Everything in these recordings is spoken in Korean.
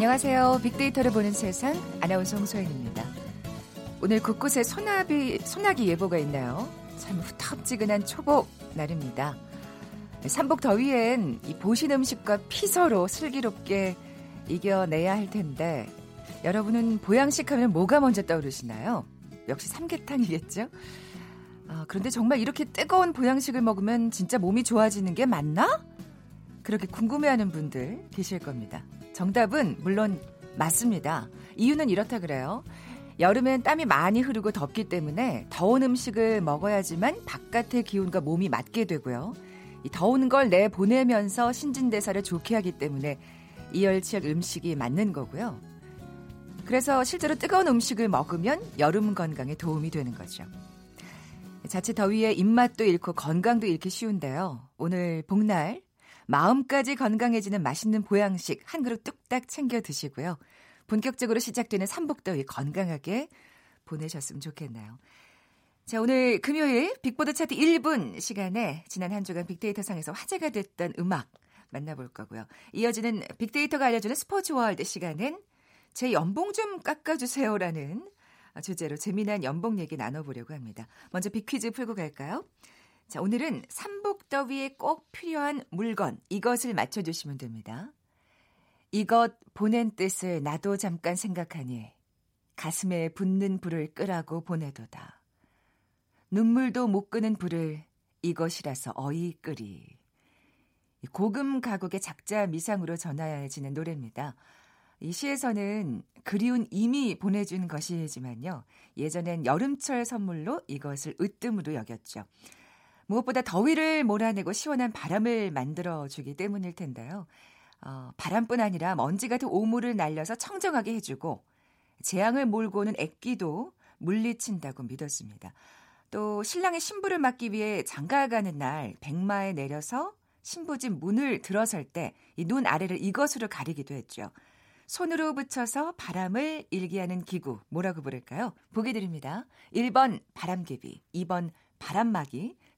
안녕하세요. 빅데이터를 보는 세상 아나운서 홍소연입니다. 오늘 곳곳에 소나비, 소나기 예보가 있나요? 참 후텁지근한 초복 날입니다. 삼복 더위엔 이 보신 음식과 피서로 슬기롭게 이겨내야 할 텐데 여러분은 보양식 하면 뭐가 먼저 떠오르시나요? 역시 삼계탕이겠죠? 아, 그런데 정말 이렇게 뜨거운 보양식을 먹으면 진짜 몸이 좋아지는 게 맞나? 그렇게 궁금해하는 분들 계실 겁니다. 정답은 물론 맞습니다. 이유는 이렇다 그래요. 여름엔 땀이 많이 흐르고 덥기 때문에 더운 음식을 먹어야지만 바깥의 기운과 몸이 맞게 되고요. 이 더운 걸 내보내면서 신진대사를 좋게 하기 때문에 이열치열 음식이 맞는 거고요. 그래서 실제로 뜨거운 음식을 먹으면 여름 건강에 도움이 되는 거죠. 자칫 더위에 입맛도 잃고 건강도 잃기 쉬운데요. 오늘 복날 마음까지 건강해지는 맛있는 보양식 한 그릇 뚝딱 챙겨 드시고요. 본격적으로 시작되는 삼복더위 건강하게 보내셨으면 좋겠네요. 자, 오늘 금요일 빅보드 차트 1분 시간에 지난 한 주간 빅데이터 상에서 화제가 됐던 음악 만나볼 거고요. 이어지는 빅데이터가 알려주는 스포츠 월드 시간은 제 연봉 좀 깎아주세요라는 주제로 재미난 연봉 얘기 나눠보려고 합니다. 먼저 빅퀴즈 풀고 갈까요? 자, 오늘은 삼복더위에 꼭 필요한 물건, 이것을 맞춰주시면 됩니다. 이것 보낸 뜻을 나도 잠깐 생각하니 가슴에 붙는 불을 끄라고 보내도다. 눈물도 못 끄는 불을 이것이라서 어이 끄리. 고금 가곡의 작자 미상으로 전해지는 노래입니다. 이 시에서는 그리운 이미 보내준 것이지만요. 예전엔 여름철 선물로 이것을 으뜸으로 여겼죠. 무엇보다 더위를 몰아내고 시원한 바람을 만들어주기 때문일 텐데요. 어, 바람뿐 아니라 먼지 같은 오물을 날려서 청정하게 해주고 재앙을 몰고 오는 액기도 물리친다고 믿었습니다. 또 신랑의 신부를 맞기 위해 장가가는 날 백마에 내려서 신부집 문을 들어설 때 이 눈 아래를 이것으로 가리기도 했죠. 손으로 붙여서 바람을 일기하는 기구 뭐라고 부를까요? 보기 드립니다. 1번 바람개비, 2번 바람막이,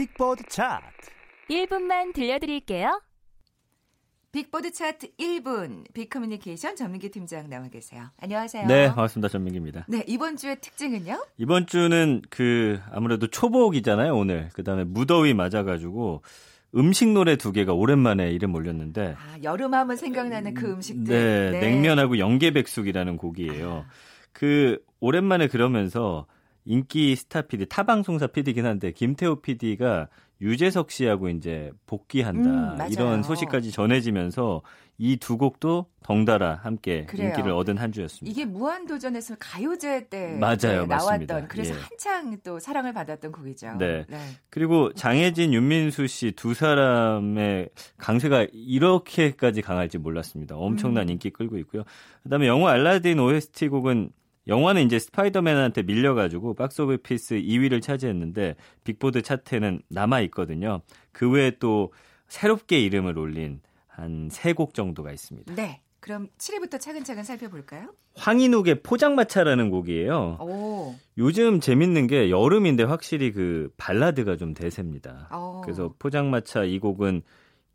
빅보드 차트 1분만 들려드릴게요. 빅보드 차트 1분 빅커뮤니케이션 전민기 팀장 나와 계세요. 안녕하세요. 네, 반갑습니다. 전민기입니다. 네, 이번 주의 특징은요? 이번 주는 그 아무래도 초복이잖아요, 오늘. 그다음에 무더위 맞아 가지고 음식 노래 두 개가 오랜만에 이름 올렸는데 아, 여름 하면 생각나는 그 음식들. 네, 네. 냉면하고 영계백숙이라는 곡이에요. 아. 그 오랜만에 그러면서 인기 스타 PD, 타 방송사 PD긴 한데 김태호 PD가 유재석 씨하고 이제 복귀한다 음, 이런 소식까지 전해지면서 이 두 곡도 덩달아 함께 그래요. 인기를 얻은 한 주였습니다. 이게 무한도전에서 가요제 때 맞아요, 나왔던 그래서 예. 한창 또 사랑을 받았던 곡이죠. 네. 네. 그리고 장혜진, 윤민수 씨 두 사람의 강세가 이렇게까지 강할지 몰랐습니다. 엄청난 음. 인기 끌고 있고요. 그다음에 영화 알라딘 OST 곡은 영화는 이제 스파이더맨한테 밀려가지고 box office 2위를 차지했는데 빅보드 차트에는 남아 있거든요. 그 외에 또 새롭게 이름을 올린 한 세 곡 정도가 있습니다. 네. 그럼 7위부터 차근차근 살펴볼까요? 황인욱의 포장마차라는 곡이에요. 오. 요즘 재밌는 게 여름인데 확실히 그 발라드가 좀 대세입니다. 오. 그래서 포장마차 이 곡은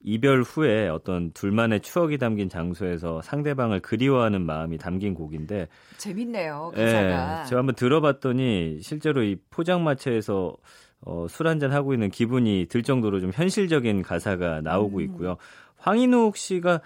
이별 후에 어떤 둘만의 추억이 담긴 장소에서 상대방을 그리워하는 마음이 담긴 곡인데 재밌네요. 가사가. 예, 제가 한번 들어봤더니 실제로 이 포장마차에서 어, 술 한잔 하고 있는 기분이 들 정도로 좀 현실적인 가사가 나오고 음. 있고요. 황인욱 씨가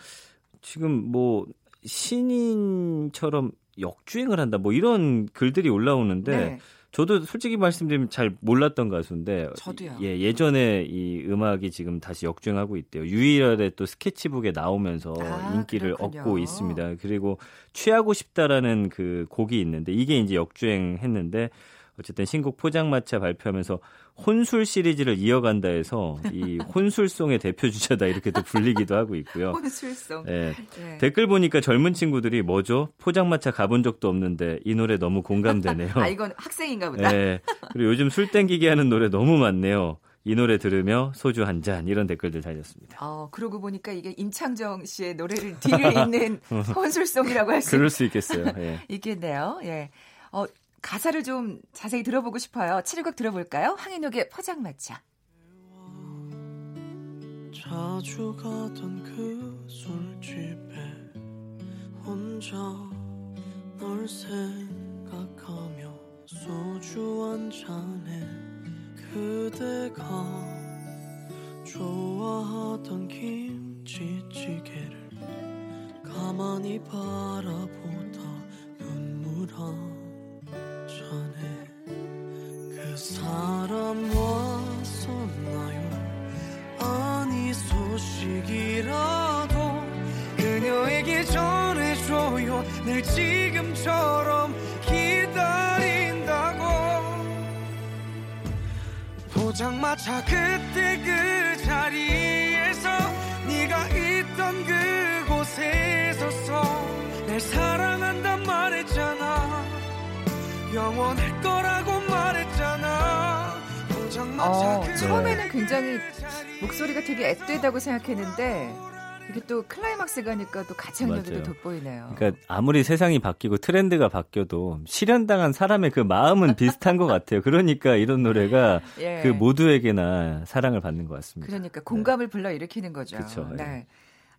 지금 뭐 신인처럼 역주행을 한다 뭐 이런 글들이 올라오는데 네. 저도 솔직히 말씀드리면 잘 몰랐던 가수인데 저도요. 예, 예전에 이 음악이 지금 다시 역주행하고 있대요. 유일하게 또 스케치북에 나오면서 아, 인기를 그렇군요. 얻고 있습니다. 그리고 취하고 싶다라는 그 곡이 있는데 이게 이제 역주행했는데 어쨌든 신곡 포장마차 발표하면서 혼술 시리즈를 이어간다 해서 이 혼술송의 대표 주자다 이렇게 또 불리기도 하고 있고요. 혼술송. 네. 네. 댓글 보니까 젊은 친구들이 뭐죠? 포장마차 가본 적도 없는데 이 노래 너무 공감되네요. 아 이건 학생인가 보다. 네. 그리고 요즘 술 땡기게 하는 노래 너무 많네요. 이 노래 들으며 소주 한 잔 이런 댓글들 달렸습니다. 어, 그러고 보니까 이게 임창정 씨의 노래를 뒤를 잇는 혼술송이라고 할 수. 그럴 수 있겠어요. 예. 있겠네요. 예. 어, 가사를 좀 자세히 들어보고 싶어요. 7곡 들어볼까요? 황인욱의 포장마차. 자주 가던 그 술집에 혼자 널 생각하며 소주 한 잔에 그대가 좋아하던 김치찌개를 가만히 바라보다 눈물 한 잔에 그 사람 왔었나요? 아니 소식이라도 그녀에게 전해줘요. 늘 지금처럼 포장마차 그때 그 자리에서 네가 있던 그곳에 서서 날 사랑한단 말했잖아 어, 처음에는 굉장히 목소리가 되게 앳되다고 생각했는데 이게 또 클라이막스 가니까 또 가창력이 또 돋보이네요. 그러니까 아무리 세상이 바뀌고 트렌드가 바뀌어도 실현당한 사람의 그 마음은 비슷한 것 같아요. 그러니까 이런 노래가 예. 그 모두에게나 사랑을 받는 것 같습니다. 그러니까 공감을 네. 불러 일으키는 거죠. 그렇죠. 네.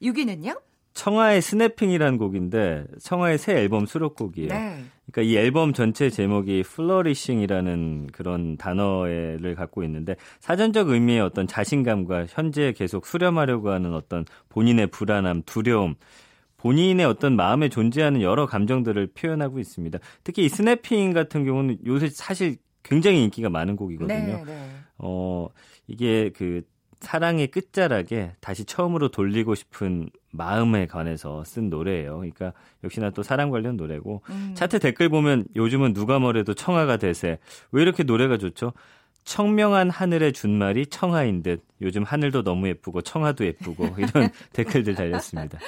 6위는요? 청하의 Snapping이라는 곡인데 청하의 새 앨범 수록곡이에요. 네. 그러니까 이 앨범 전체 제목이 Flourishing이라는 그런 단어를 갖고 있는데 사전적 의미의 어떤 자신감과 현재 계속 수렴하려고 하는 어떤 본인의 불안함, 두려움, 본인의 어떤 마음에 존재하는 여러 감정들을 표현하고 있습니다. 특히 이 Snapping 같은 경우는 요새 사실 굉장히 인기가 많은 곡이거든요. 네, 네. 어, 이게 그 사랑의 끝자락에 다시 처음으로 돌리고 싶은 마음에 관해서 쓴 노래예요. 그러니까 역시나 또 사랑 관련 노래고 음. 차트 댓글 보면 요즘은 누가 뭐래도 청아가 대세. 왜 이렇게 노래가 좋죠? 청명한 하늘의 준말이 청아인 듯 요즘 하늘도 너무 예쁘고 청아도 예쁘고 이런 댓글들 달렸습니다.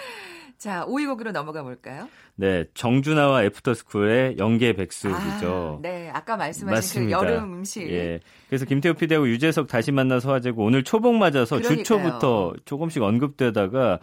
자, 5위 곡으로 넘어가 볼까요? 네, 정준하와 애프터스쿨의 영계백숙이죠. 아, 네, 아까 말씀하신 그 맞습니다. 그 여름 음식. 예. 그래서 김태호 PD하고 유재석 다시 만나서 화제고 오늘 초복 맞아서 그러니까요. 주초부터 조금씩 언급되다가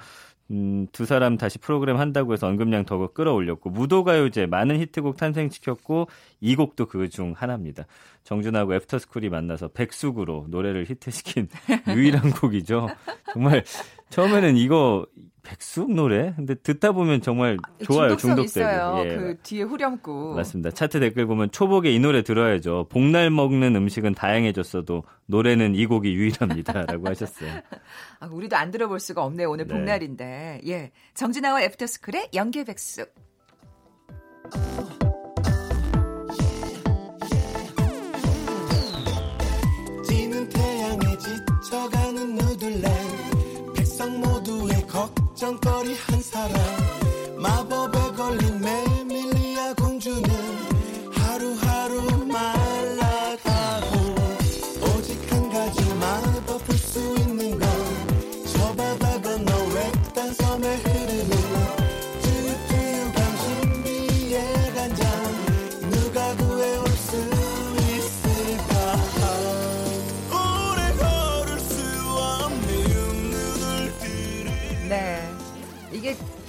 음, 두 사람 다시 프로그램 한다고 해서 언급량 더 끌어올렸고 무도가요제 많은 히트곡 탄생시켰고 이 곡도 그 중 하나입니다. 정준하고 애프터스쿨이 만나서 백숙으로 노래를 히트시킨 유일한 곡이죠. 정말 처음에는 이거 백숙 노래? 근데 듣다 보면 정말 좋아요. 중독되고. 있어요. 예. 그 뒤에 후렴구. 맞습니다. 차트 댓글 보면 초복에 이 노래 들어야죠. 복날 먹는 음식은 다양해졌어도 노래는 이 곡이 유일합니다라고 하셨어요. 아, 우리도 안 들어볼 수가 없네요. 오늘 네. 복날인데. 예. 정진아와 애프터스쿨의 연계 백숙. 걱정거리 한 사람. 마법에 걸린 메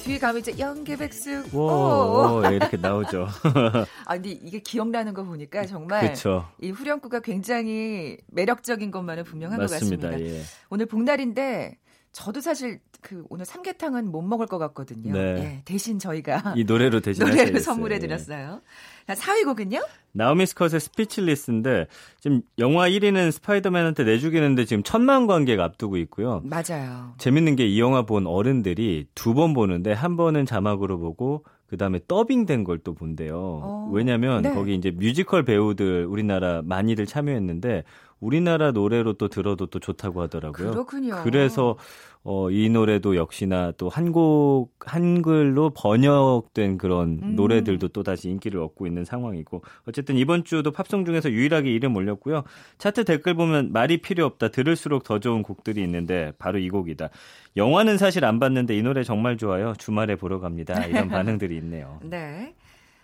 뒤에 가면 이제 영계백숙 오, 예, 이렇게 나오죠. 아 근데 이게 기억나는 거 보니까 정말 그쵸. 이 후렴구가 굉장히 매력적인 것만은 분명한 맞습니다. 것 같습니다. 예. 오늘 복날인데 저도 사실 그 오늘 삼계탕은 못 먹을 것 같거든요. 네. 예, 대신 저희가 이 노래로 대신 노래를 선물해 드렸어요. 자, 4위 곡은요? 나오미 스콧의 Speechless인데 지금 영화 1위는 스파이더맨한테 내주긴 했는데 지금 천만 관객 앞두고 있고요. 맞아요. 재밌는 게 이 영화 본 어른들이 두 번 보는데 한 번은 자막으로 보고 그 다음에 더빙된 걸 또 본대요. 어, 왜냐면 네. 거기 이제 뮤지컬 배우들 우리나라 많이들 참여했는데 우리나라 노래로 또 들어도 또 좋다고 하더라고요. 그렇군요. 그래서 어, 이 노래도 역시나 또 한국 한글로 번역된 그런 음. 노래들도 또 다시 인기를 얻고 있는 상황이고 어쨌든 이번 주도 팝송 중에서 유일하게 이름 올렸고요. 차트 댓글 보면 말이 필요 없다 들을수록 더 좋은 곡들이 있는데 바로 이 곡이다. 영화는 사실 안 봤는데 이 노래 정말 좋아요. 주말에 보러 갑니다. 이런 반응들이 있네요. 네.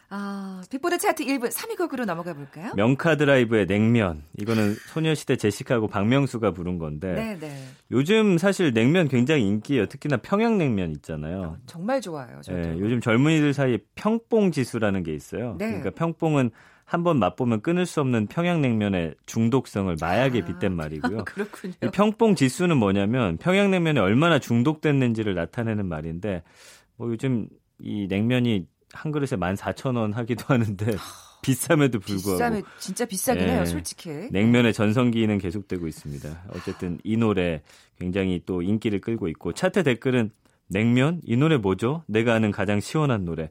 아, 빅보드 차트 1분 3위 곡으로 넘어가 볼까요? 명카 드라이브의 냉면. 이거는 소녀시대 제시카하고 박명수가 부른 건데 네, 네. 요즘 사실 냉면 굉장히 인기예요. 특히나 평양냉면 있잖아요. 정말 좋아요. 저도. 네, 요즘 젊은이들 사이에 평뽕 지수라는 게 있어요. 네. 그러니까 평뽕은 한번 맛보면 끊을 수 없는 평양냉면의 중독성을 마약에 아, 빗댄 말이고요. 그렇군요. 이 평뽕 지수는 뭐냐면 평양냉면에 얼마나 중독됐는지를 나타내는 말인데 뭐 요즘 이 냉면이 한 그릇에 14,000원 하기도 하는데 비쌈에도 불구하고 비싸면 진짜 비싸긴 네. 해요, 솔직히. 냉면의 전성기는 계속되고 있습니다. 어쨌든 이 노래 굉장히 또 인기를 끌고 있고 차트 댓글은 냉면 이 노래 뭐죠? 내가 아는 가장 시원한 노래.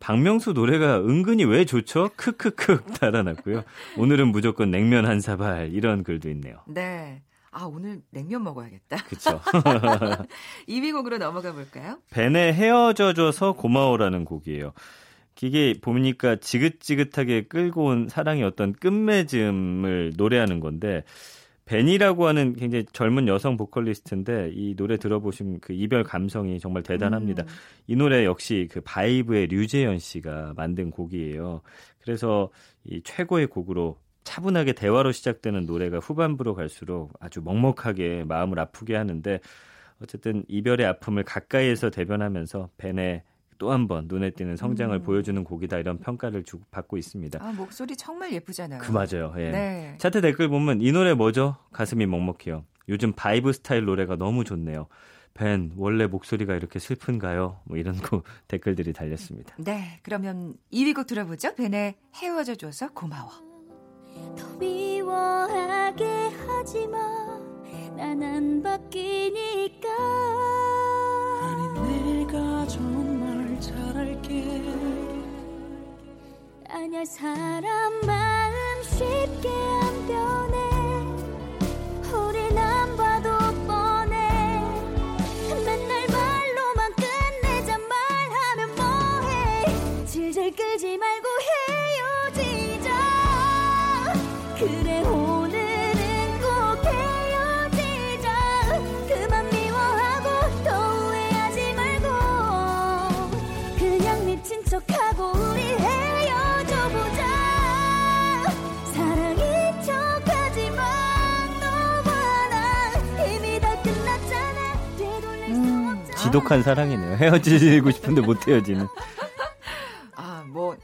박명수 노래가 은근히 왜 좋죠? 크크크 달아났고요. 오늘은 무조건 냉면 한 사발 이런 글도 있네요. 네. 아, 오늘 냉면 먹어야겠다. 그렇죠. 2위 곡으로 넘어가 볼까요? 벤의 헤어져줘서 고마워라는 곡이에요. 이게 보니까 지긋지긋하게 끌고 온 사랑의 어떤 끝맺음을 노래하는 건데 벤이라고 하는 굉장히 젊은 여성 보컬리스트인데 이 노래 들어보시면 그 이별 감성이 정말 대단합니다. 음. 이 노래 역시 그 바이브의 류재현 씨가 만든 곡이에요. 그래서 이 최고의 곡으로 차분하게 대화로 시작되는 노래가 후반부로 갈수록 아주 먹먹하게 마음을 아프게 하는데 어쨌든 이별의 아픔을 가까이에서 대변하면서 벤의 또 한 번 눈에 띄는 성장을 음. 보여주는 곡이다 이런 평가를 주고 받고 있습니다. 아, 목소리 정말 예쁘잖아요. 그 맞아요. 예. 네. 차트 댓글 보면 이 노래 뭐죠? 가슴이 먹먹해요. 요즘 바이브 스타일 노래가 너무 좋네요. 벤 원래 목소리가 이렇게 슬픈가요? 뭐 이런 거 댓글들이 달렸습니다. 네, 그러면 2위 곡 들어보죠. 벤의 헤어져 줘서 고마워. 더 미워하게 하지 마. 난 안 바뀌니까. 아니 내가 정말 잘할게 아냐 사람 마음 쉽게 안 변해. 지독한 사랑이네요. 헤어지고 싶은데 못 헤어지는. 아, 뭐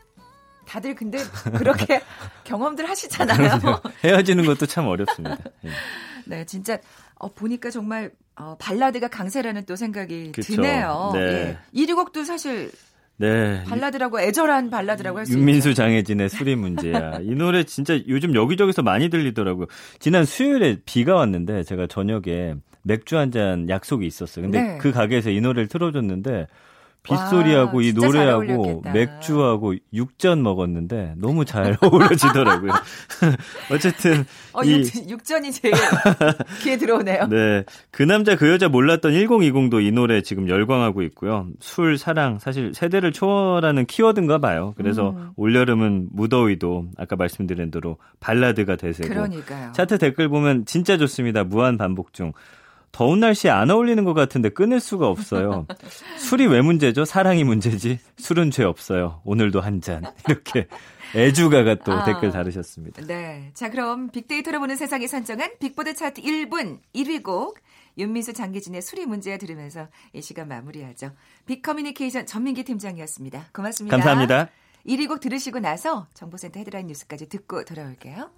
다들 근데 그렇게 경험들 하시잖아요. 헤어지는 것도 참 어렵습니다. 예. 네, 진짜 어, 보니까 정말 어, 발라드가 강세라는 또 생각이 그쵸. 드네요. 네. 예. 1위 곡도 사실 네. 발라드라고 애절한 발라드라고 할 수 있죠. 윤민수 장혜진의 술이 문제야. 이 노래 진짜 요즘 여기저기서 많이 들리더라고요. 지난 수요일에 비가 왔는데 제가 저녁에 맥주 한 잔 약속이 있었어요. 근데 네. 그 가게에서 이 노래를 틀어줬는데 와, 빗소리하고 이 진짜 잘 노래하고. 맥주하고 육전 먹었는데 너무 잘 어우러지더라고요. 어쨌든 어, 이 육, 육전이 제일 귀에 들어오네요. 네. 그 남자 그 여자 몰랐던 1020도 이 노래 지금 열광하고 있고요. 술, 사랑, 사실 세대를 초월하는 키워드인가 봐요. 그래서 음. 올여름은 무더위도 아까 말씀드린 대로 발라드가 대세고. 그러니까요. 차트 댓글 보면 진짜 좋습니다. 무한 반복 중. 더운 날씨에 안 어울리는 것 같은데 끊을 수가 없어요. 술이 왜 문제죠? 사랑이 문제지. 술은 죄 없어요. 오늘도 한 잔. 이렇게 애주가가 또 아. 댓글 다루셨습니다. 네. 자, 그럼 빅데이터로 보는 세상이 선정한 빅보드 차트 1분 1위 곡 윤미수 장기진의 수리 문제야 들으면서 이 시간 마무리하죠. 빅커뮤니케이션 전민기 팀장이었습니다. 고맙습니다. 감사합니다. 1위 곡 들으시고 나서 정보센터 헤드라인 뉴스까지 듣고 돌아올게요.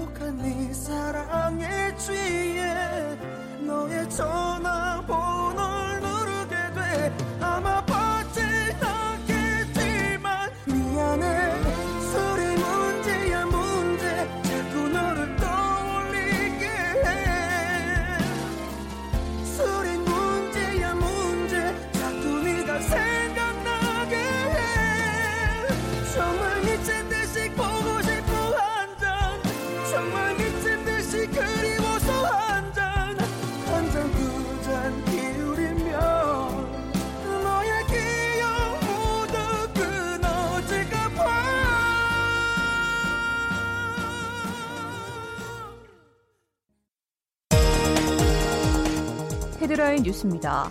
독한 네 사랑에 취해 너의 전화 뉴스입니다.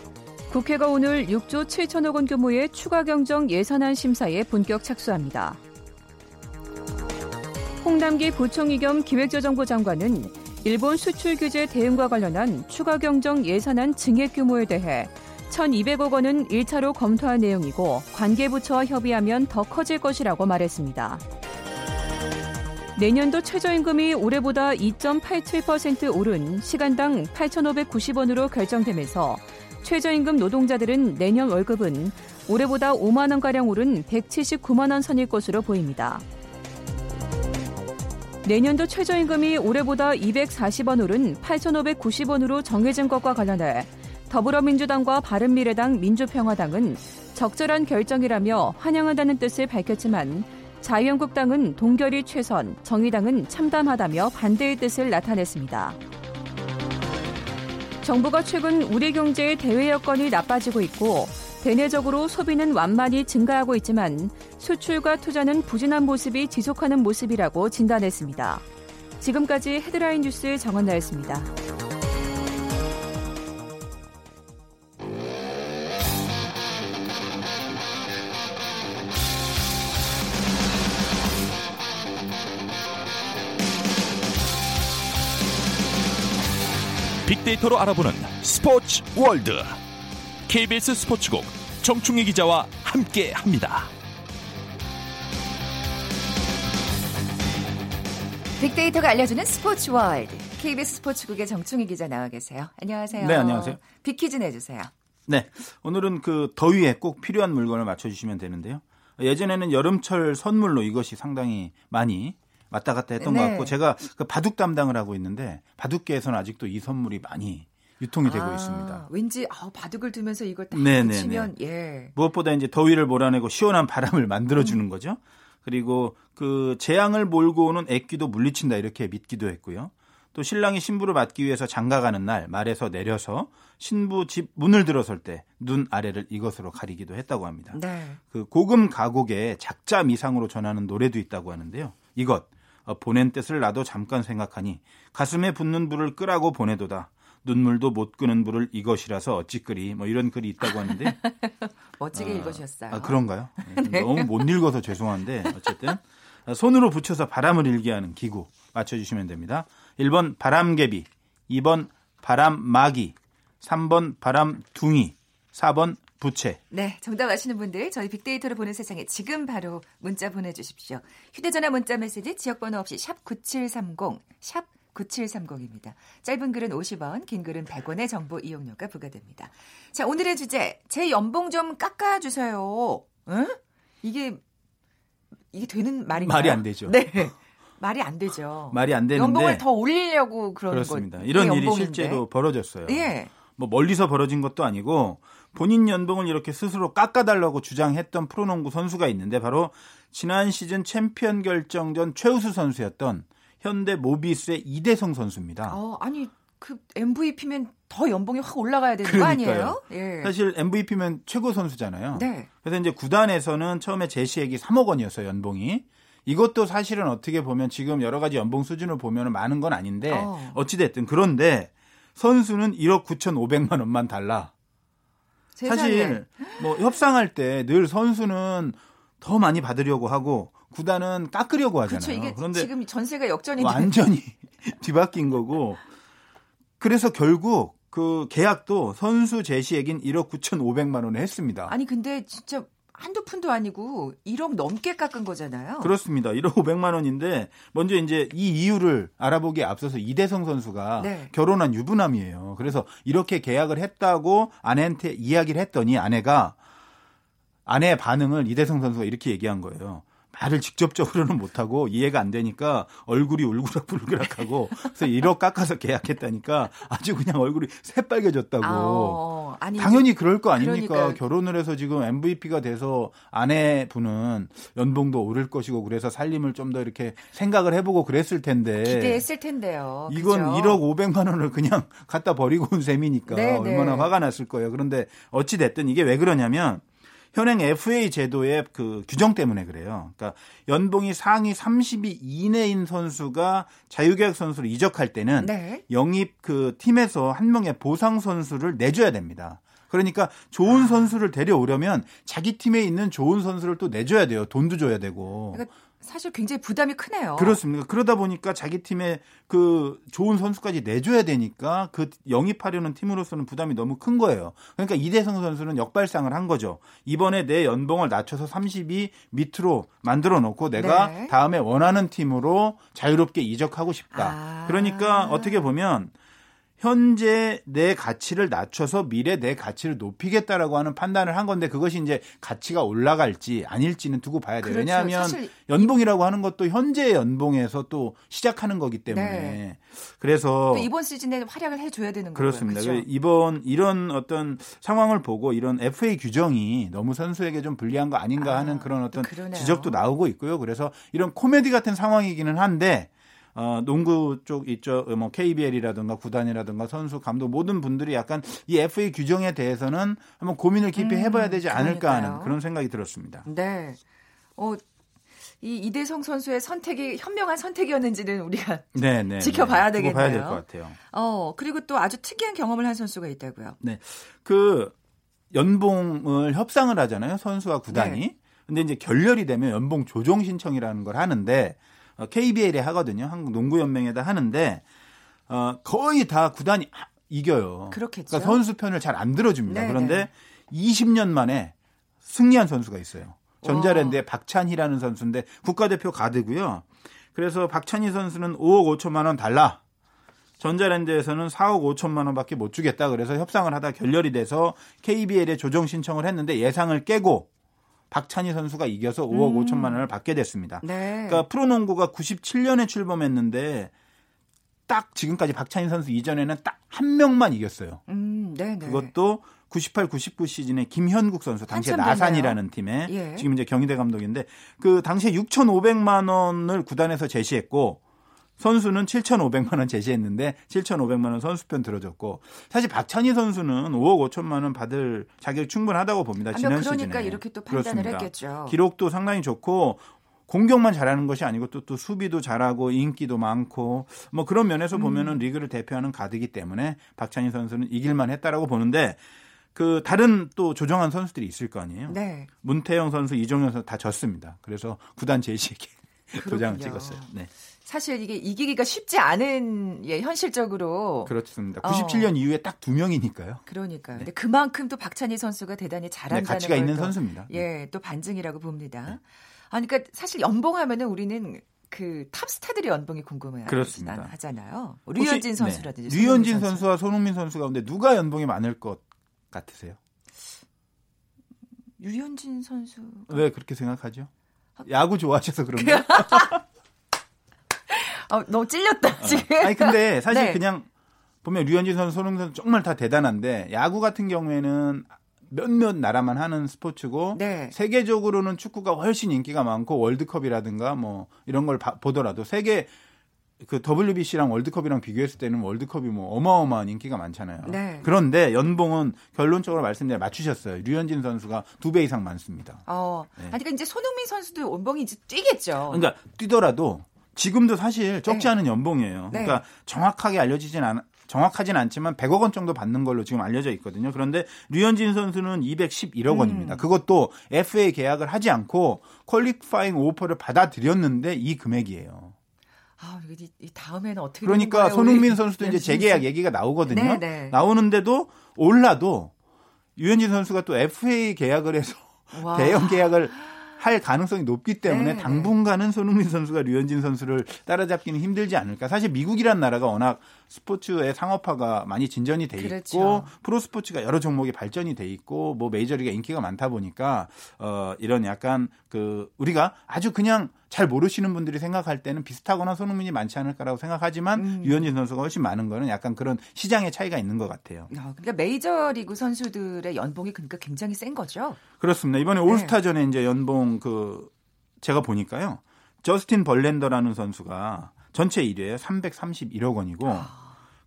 국회가 오늘 6조 7천억 원 규모의 추가 경정 예산안 심사에 본격 착수합니다. 홍남기 부총리 겸 기획재정부 장관은 일본 수출 규제 대응과 관련한 추가 경정 예산안 증액 규모에 대해 1,200억 원은 1차로 검토한 내용이고 관계 부처와 협의하면 더 커질 것이라고 말했습니다. 내년도 최저임금이 올해보다 2.87% 오른 시간당 8,590원으로 결정되면서 최저임금 노동자들은 내년 월급은 올해보다 5만 원가량 오른 179만 원 선일 것으로 보입니다. 내년도 최저임금이 올해보다 240원 오른 8,590원으로 정해진 것과 관련해 더불어민주당과 바른미래당, 민주평화당은 적절한 결정이라며 환영한다는 뜻을 밝혔지만 자유한국당은 동결이 최선, 정의당은 참담하다며 반대의 뜻을 나타냈습니다. 정부가 최근 우리 경제의 대외 여건이 나빠지고 있고 대내적으로 소비는 완만히 증가하고 있지만 수출과 투자는 부진한 모습이 지속하는 모습이라고 진단했습니다. 지금까지 헤드라인 뉴스 정원나였습니다. 빅데이터로 알아보는 스포츠 월드 KBS 스포츠국 정충희 기자와 함께합니다. 빅데이터가 알려주는 스포츠 월드. KBS 스포츠국의 정충희 기자 나와 계세요. 안녕하세요. 네, 안녕하세요. 빅퀴즈 내주세요. 네. 오늘은 그 더위에 꼭 필요한 물건을 맞춰주시면 되는데요. 예전에는 여름철 선물로 이것이 상당히 많이 왔다 갔다 했던 네. 것 같고 제가 그 바둑 담당을 하고 있는데 바둑계에서는 아직도 이 선물이 많이 유통이 되고 아, 있습니다. 왠지 아, 바둑을 두면서 이걸 딱 네, 네, 붙이면 예. 무엇보다 이제 더위를 몰아내고 시원한 바람을 만들어 주는 음. 거죠. 그리고 그 재앙을 몰고 오는 액기도 물리친다 이렇게 믿기도 했고요. 또 신랑이 신부를 맞기 위해서 장가가는 날 말에서 내려서 신부 집 문을 들어설 때 눈 아래를 이것으로 가리기도 했다고 합니다. 네. 그 고금 가곡에 작자 미상으로 전하는 노래도 있다고 하는데요. 이것 어, 보낸 뜻을 나도 잠깐 생각하니 가슴에 붙는 불을 끄라고 보내도다. 눈물도 못 끄는 불을 이것이라서 어찌 끄리 뭐 이런 글이 있다고 하는데 멋지게 아, 읽으셨어요. 아, 그런가요? 네, 너무 못 읽어서 죄송한데 어쨌든 손으로 붙여서 바람을 일게 하는 기구 맞춰주시면 됩니다. 1번 바람개비, 2번 바람마기, 3번 바람둥이, 4번 부채. 네, 정답 아시는 분들 저희 빅데이터를 보는 세상에 지금 바로 문자 보내주십시오. 휴대전화 문자 메시지 지역번호 없이 샵 9730, 샵 9730입니다. 짧은 글은 50원, 긴 글은 100원의 정보 이용료가 부과됩니다. 자, 오늘의 주제, 제 연봉 좀 깎아주세요. 응? 이게, 이게 되는 말인가요? 말이 안 되죠. 네. 말이 안 되죠. 말이 안 되는데 연봉을 더 올리려고 그러는 그렇습니다. 거 이런 일이 연봉인데. 실제로 벌어졌어요. 예. 뭐 멀리서 벌어진 것도 아니고 본인 연봉을 이렇게 스스로 깎아달라고 주장했던 프로농구 선수가 있는데 바로 지난 시즌 챔피언 결정전 최우수 선수였던 현대 모비스의 이대성 선수입니다. 어, 아니 그 MVP면 더 연봉이 확 올라가야 되는 그러니까요. 거 아니에요? 예. 사실 MVP면 최고 선수잖아요. 네. 그래서 이제 구단에서는 처음에 제시액이 3억 원이었어요, 연봉이. 이것도 사실은 어떻게 보면 지금 여러 가지 연봉 수준을 보면 많은 건 아닌데 어. 어찌됐든 그런데 선수는 1억 9,500만 원만 달라. 세상에. 사실 뭐 협상할 때 늘 선수는 더 많이 받으려고 하고 구단은 깎으려고 하잖아요. 그렇죠. 이게 그런데 지금 전세가 역전인데 완전히 뒤바뀐 거고 그래서 결국 그 계약도 선수 제시액인 1억 9,500만 원에 했습니다. 아니 근데 진짜 한두 푼도 아니고 1억 넘게 깎은 거잖아요. 그렇습니다. 1억 500만 원인데 먼저 이제 이 이유를 알아보기에 앞서서 이대성 선수가 네. 결혼한 유부남이에요. 그래서 이렇게 계약을 했다고 아내한테 이야기를 했더니 아내가 아내의 반응을 이대성 선수가 이렇게 얘기한 거예요. 말을 직접적으로는 못하고 이해가 안 되니까 얼굴이 울그락불그락하고 그래서 1억 깎아서 계약했다니까 아주 그냥 얼굴이 새빨개졌다고. 아, 어, 당연히 그럴 거 아닙니까? 그러니까요. 결혼을 해서 지금 MVP가 돼서 아내분은 연봉도 오를 것이고 그래서 살림을 좀 더 이렇게 생각을 해보고 그랬을 텐데. 기대했을 텐데요. 이건 그죠? 1억 500만 원을 그냥 갖다 버리고 온 셈이니까 네, 얼마나 네. 화가 났을 거예요. 그런데 어찌 됐든 이게 왜 그러냐면 현행 FA 제도의 그 규정 때문에 그래요. 그러니까 연봉이 상위 30위 이내인 선수가 자유계약 선수로 이적할 때는 네. 영입 그 팀에서 한 명의 보상 선수를 내줘야 됩니다. 그러니까 좋은 선수를 데려오려면 자기 팀에 있는 좋은 선수를 또 내줘야 돼요. 돈도 줘야 되고. 그러니까 사실 굉장히 부담이 크네요. 그렇습니다. 그러다 보니까 자기 팀에 그 좋은 선수까지 내줘야 되니까 그 영입하려는 팀으로서는 부담이 너무 큰 거예요. 그러니까 이대성 선수는 역발상을 한 거죠. 이번에 내 연봉을 낮춰서 30이 밑으로 만들어 놓고 내가 네. 다음에 원하는 팀으로 자유롭게 이적하고 싶다. 아. 그러니까 어떻게 보면 현재 내 가치를 낮춰서 미래 내 가치를 높이겠다라고 하는 판단을 한 건데 그것이 이제 가치가 올라갈지 아닐지는 두고 봐야 돼요. 그렇죠. 왜냐하면 연봉이라고 하는 것도 현재의 연봉에서 또 시작하는 거기 때문에 네. 그래서 또 이번 시즌에 활약을 해줘야 되는 거예요. 그렇습니다. 그렇죠? 이번 이런 어떤 상황을 보고 이런 FA 규정이 너무 선수에게 좀 불리한 거 아닌가 아, 하는 그런 어떤 그러네요. 지적도 나오고 있고요. 그래서 이런 코미디 같은 상황이기는 한데 어, 농구 쪽 있죠. 뭐 KBL이라든가 구단이라든가 선수 감독 모든 분들이 약간 이 FA 규정에 대해서는 한번 고민을 깊이 음, 해봐야 되지 않을까 하는 그러니까요. 그런 생각이 들었습니다. 네. 어, 이 이대성 선수의 선택이 현명한 선택이었는지는 우리가 네, 네. 지켜봐야 네. 두고 봐야 될 되겠네요. 것 같아요. 어 그리고 또 아주 특이한 경험을 한 선수가 있다고요. 그 연봉을 협상을 하잖아요. 선수와 구단이. 네. 근데 이제 결렬이 되면 연봉 조정 신청이라는 걸 하는데 어, KBL에 하거든요. 한국 농구 연맹에다 하는데 어, 거의 다 구단이 아, 이겨요. 그렇겠죠. 그러니까 선수 편을 잘 안 들어줍니다. 네, 그런데 네. 20년 만에 승리한 선수가 있어요. 전자랜드의 와. 박찬희라는 선수인데 국가대표 가드고요. 그래서 박찬희 선수는 5억 5천만 원 달라. 전자랜드에서는 4억 5천만 원밖에 못 주겠다. 그래서 협상을 하다 결렬이 돼서 KBL에 조정 신청을 했는데 예상을 깨고 박찬희 선수가 이겨서 5억 음. 5천만 원을 받게 됐습니다. 네. 그러니까 프로농구가 97년에 출범했는데 딱 지금까지 박찬희 선수 이전에는 딱 한 명만 이겼어요. 음, 네, 네. 그것도 98, 99 시즌에 김현국 선수 당시에 나산이라는 팀에 예. 지금 이제 경희대 감독인데 그 당시에 6,500만 원을 구단에서 제시했고 선수는 7,500만 원 제시했는데 7,500만 원 선수편 들어줬고 사실 박찬희 선수는 5억 5천만 원 받을 자격이 충분하다고 봅니다. 지난 그러니까 시즌에. 이렇게 또 판단을 그렇습니다. 했겠죠. 기록도 상당히 좋고 공격만 잘하는 것이 아니고 또, 또 수비도 잘하고 인기도 많고 뭐 그런 면에서 음. 보면은 리그를 대표하는 가드이기 때문에 박찬희 선수는 이길만 했다라고 보는데 그 다른 또 조정한 선수들이 있을 거 아니에요. 네. 문태영 선수, 이종현 선수 다 졌습니다. 그래서 구단 제시에게 도장을. 찍었어요. 네. 사실 이게 이기기가 쉽지 않은 예, 현실적으로 그렇습니다. 어. 97년 이후에 딱 두 명이니까요. 그러니까요. 근데 그만큼 또 박찬희 선수가 대단히 네, 잘한다는 가치가 걸 있는 또, 선수입니다. 네. 예, 또 반증이라고 봅니다. 아, 그러니까 사실 연봉하면은 우리는 그 탑스타들의 연봉이 궁금해 그렇습니다. 하잖아요. 류현진 네. 선수라든지 류현진 손흥민 선수 와 손흥민 선수 가운데 누가 연봉이 많을 것 같으세요? 류현진 선수 왜 그렇게 생각하죠? 아, 야구 좋아하셔서 그런가요? 어, 너무 찔렸다 지금. 아니 근데 사실 네. 그냥 보면 류현진 선수, 손흥민 선수 정말 다 대단한데 야구 같은 경우에는 몇몇 나라만 하는 스포츠고 네. 세계적으로는 축구가 훨씬 인기가 많고 월드컵이라든가 뭐 이런 걸 봐- 보더라도 세계 그 WBC랑 월드컵이랑 비교했을 때는 월드컵이 뭐 어마어마한 인기가 많잖아요. 네. 그런데 연봉은 결론적으로 말씀드려 맞추셨어요. 류현진 선수가 두 배 이상 많습니다. 어, 네. 아니 그러니까 이제 손흥민 선수도 연봉이 이제 뛰겠죠. 그러니까 뛰더라도 지금도 사실 적지 네. 않은 연봉이에요. 네. 그러니까 정확하게 알려지진 않 정확하진 않지만 100억 원 정도 받는 걸로 지금 알려져 있거든요. 그런데 류현진 선수는 211억 음. 원입니다. 그것도 FA 계약을 하지 않고 퀄리파잉 오퍼를 받아들였는데 이 금액이에요. 아, 이, 이 다음에는 어떻게 그러니까 손흥민 선수도 이제 류현진 재계약? 얘기가 나오거든요. 네, 네. 나오는데도 올라도 유현진 선수가 또 FA 계약을 해서 와. 대형 계약을 할 가능성이 높기 때문에 네, 당분간은 손흥민 선수가 류현진 선수를 따라잡기는 힘들지 않을까. 사실 미국이란 나라가 워낙 스포츠의 상업화가 많이 진전이 돼 있고 그렇죠. 프로 스포츠가 여러 종목이 발전이 돼 있고 뭐 메이저리가 인기가 많다 보니까 어 이런 약간 그 우리가 아주 그냥 잘 모르시는 분들이 생각할 때는 비슷하거나 손흥민이 많지 않을 거라고 생각하지만 음. 유현진 선수가 훨씬 많은 거는 약간 그런 시장의 차이가 있는 것 같아요. 야, 그러니까 메이저리그 선수들의 연봉이 그러니까 굉장히 센 거죠. 그렇습니다. 이번에 네. 올스타전에 이제 연봉 그 제가 보니까요. 저스틴 벌랜더라는 선수가 전체 1위에요. 331억 원이고 아.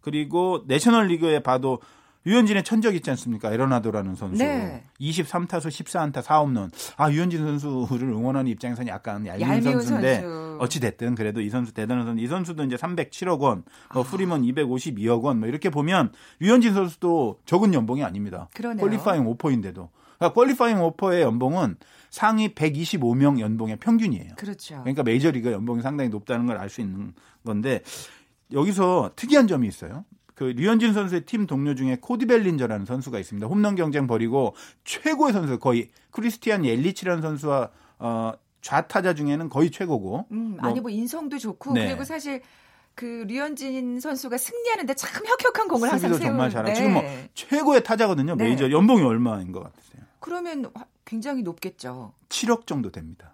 그리고 내셔널 리그에 봐도 류현진의 천적 있지 않습니까? 아레나도라는 선수. 네. 23타수 14안타 4홈런. 아, 류현진 선수를 응원하는 입장에서는 약간 얄미운, 선수인데 선수. 어찌 됐든 그래도 이 선수 대단한 선수. 이 선수도 이제 307억 원, 아. 뭐 프리먼 252억 원, 뭐 이렇게 보면 류현진 선수도 적은 연봉이 아닙니다. 그러네요. 퀄리파잉 오퍼인데도. 그러니까 퀄리파잉 오퍼의 연봉은 상위 125명 연봉의 평균이에요. 그렇죠. 그러니까 메이저리그 연봉이 상당히 높다는 걸 알 수 있는 건데 여기서 특이한 점이 있어요. 그 류현진 선수의 팀 동료 중에 코디 벨린저라는 선수가 있습니다. 홈런 경쟁 벌이고 최고의 선수 거의 크리스티안 옐리치라는 선수와 어 좌타자 중에는 거의 최고고. 음, 뭐- 아니 뭐 인성도 좋고 네. 그리고 사실 그 류현진 선수가 승리하는데 참 혁혁한 공을 항상 수비도 정말 세우는 잘하고 지금 뭐 최고의 타자거든요. 네. 메이저 연봉이 얼마인 것 같으세요? 그러면 화- 굉장히 높겠죠. 7억 정도 됩니다.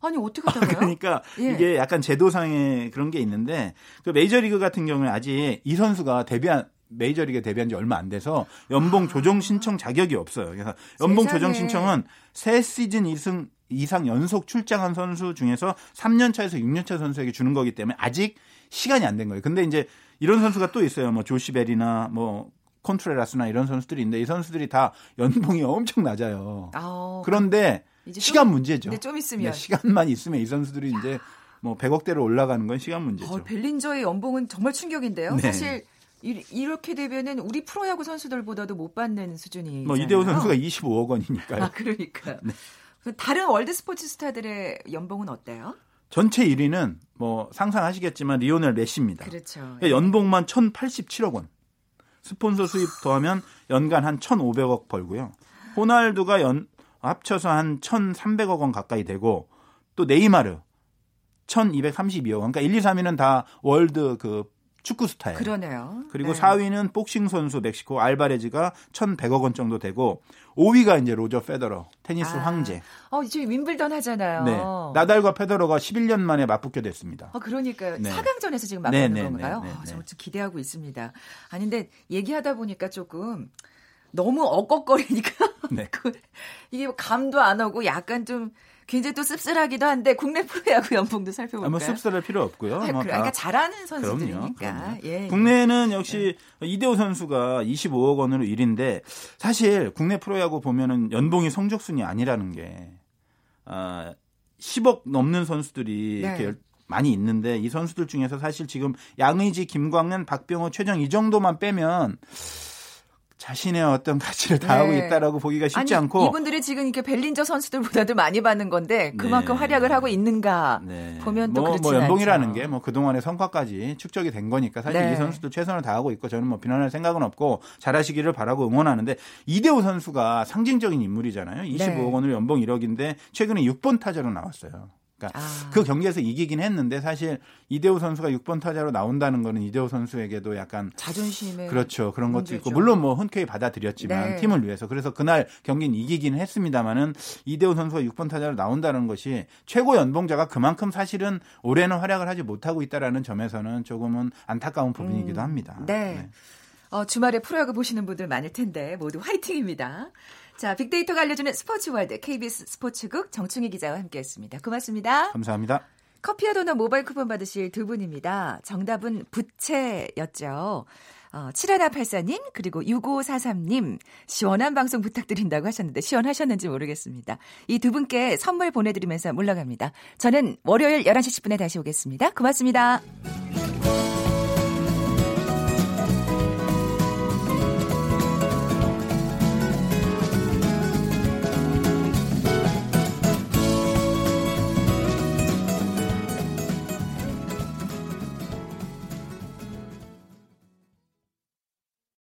아니 어떻게 달아요? 그러니까 예. 이게 약간 제도상의 그런 게 있는데 그 메이저리그 같은 경우는 아직 이 선수가 데뷔한 메이저리그 데뷔한 지 얼마 안 돼서 연봉 조정 신청 자격이 없어요. 그래서 연봉 아. 세상에. 조정 신청은 세 시즌 이승 이상 연속 출장한 선수 중에서 3년 차에서 6년 차 선수에게 주는 거기 때문에 아직 시간이 안 된 거예요. 근데 이제 이런 선수가 또 있어요. 뭐 조시벨이나 뭐 콘트레라스나 이런 선수들이 있는데 이 선수들이 다 연봉이 엄청 낮아요. 아, 그런데 시간 좀- 문제죠. 근데 좀 있으면. 네, 시간만 있으면 이 선수들이 이제 뭐 100억대로 올라가는 건 시간 문제죠. 어, 벨린저의 연봉은 정말 충격인데요. 네. 사실 이, 이렇게 되면은 우리 프로야구 선수들보다도 못 받는 수준이. 뭐 이대호 선수가 25억 원이니까요. 아 그러니까. 네. 그 다른 월드 스포츠 스타들의 연봉은 어때요? 전체 1위는 뭐 상상하시겠지만 리오넬 메시입니다. 그렇죠. 그러니까 연봉만 1,087억 원. 스폰서 수입 더하면 연간 한 1,500억 벌고요. 호날두가 연 합쳐서 한 1,300억 원 가까이 되고 또 네이마르 1,232억 원. 그러니까 1, 2, 3위는 다 월드 그 축구 스타예요. 그러네요. 그리고 네. 4위는 복싱 선수 멕시코 알바레즈가 1,100억 원 정도 되고 5위가 이제 로저 페더러 테니스 아. 황제. 어, 이제 윈블던 하잖아요. 네. 나달과 페더러가 11년 만에 맞붙게 됐습니다. 어, 그러니까요. 네. 4강전에서 지금 네, 맞붙는 네, 건가요? 네, 네, 아, 저 네. 좀 기대하고 있습니다. 아니, 근데 얘기하다 보니까 조금 너무 억걱거리니까 네. 그 이게 뭐 감도 안 오고 약간 좀 굉장히 또 씁쓸하기도 한데 국내 프로야구 연봉도 살펴볼까요? 아, 뭐 씁쓸할 필요 없고요. 아, 뭐다 그러니까 잘하는 그럼요. 선수들이니까. 그럼요. 예. 국내는 역시 이대호 선수가 25억 원으로 1위인데 사실 국내 프로야구 보면은 연봉이 성적순이 아니라는 게 아, 10억 넘는 선수들이 네. 이렇게 열- 많이 있는데 이 선수들 중에서 사실 지금 양의지, 김광현, 박병호, 최정 이 정도만 빼면 자신의 어떤 가치를 다하고 네. 있다라고 보기가 쉽지 아니, 않고 이분들이 지금 이렇게 벨린저 선수들보다도 많이 받는 건데 그만큼 네. 활약을 하고 있는가 네. 보면 또 뭐, 그렇지 뭐 연봉이라는. 게 뭐 그동안의 성과까지 축적이 된 거니까 사실 네. 이 선수도 최선을 다하고 있고 저는 뭐 비난할 생각은 없고 잘하시기를 바라고 응원하는데 이대호 선수가 상징적인 인물이잖아요. 25억 네. 원으로 연봉 1억인데 최근에 6번 타자로 나왔어요. 그러니까 아. 그 경기에서 이기긴 했는데 사실 이대호 선수가 6번 타자로 나온다는 거는 이대호 선수에게도 약간 자존심에 그렇죠. 그런 것도 있고 문제죠. 물론 뭐 흔쾌히 받아들였지만 네. 팀을 위해서 그래서 그날 경기는 이기긴 했습니다만은 이대호 선수가 6번 타자로 나온다는 것이 최고 연봉자가 그만큼 사실은 올해는 활약을 하지 못하고 있다라는 점에서는 조금은 안타까운 부분이기도 합니다. 네. 어, 주말에 프로야구 보시는 분들 많을 텐데 모두 화이팅입니다. 자, 빅데이터가 알려주는 스포츠 월드 KBS 스포츠국 정충희 기자와 함께했습니다. 고맙습니다. 감사합니다. 커피와 도넛 모바일 쿠폰 받으실 두 분입니다. 정답은 부채였죠. 어, 7184님, 그리고 6543님, 시원한 방송 부탁드린다고 하셨는데, 시원하셨는지 모르겠습니다. 이 두 분께 선물 보내드리면서 물러갑니다. 저는 월요일 11시 10분에 다시 오겠습니다. 고맙습니다.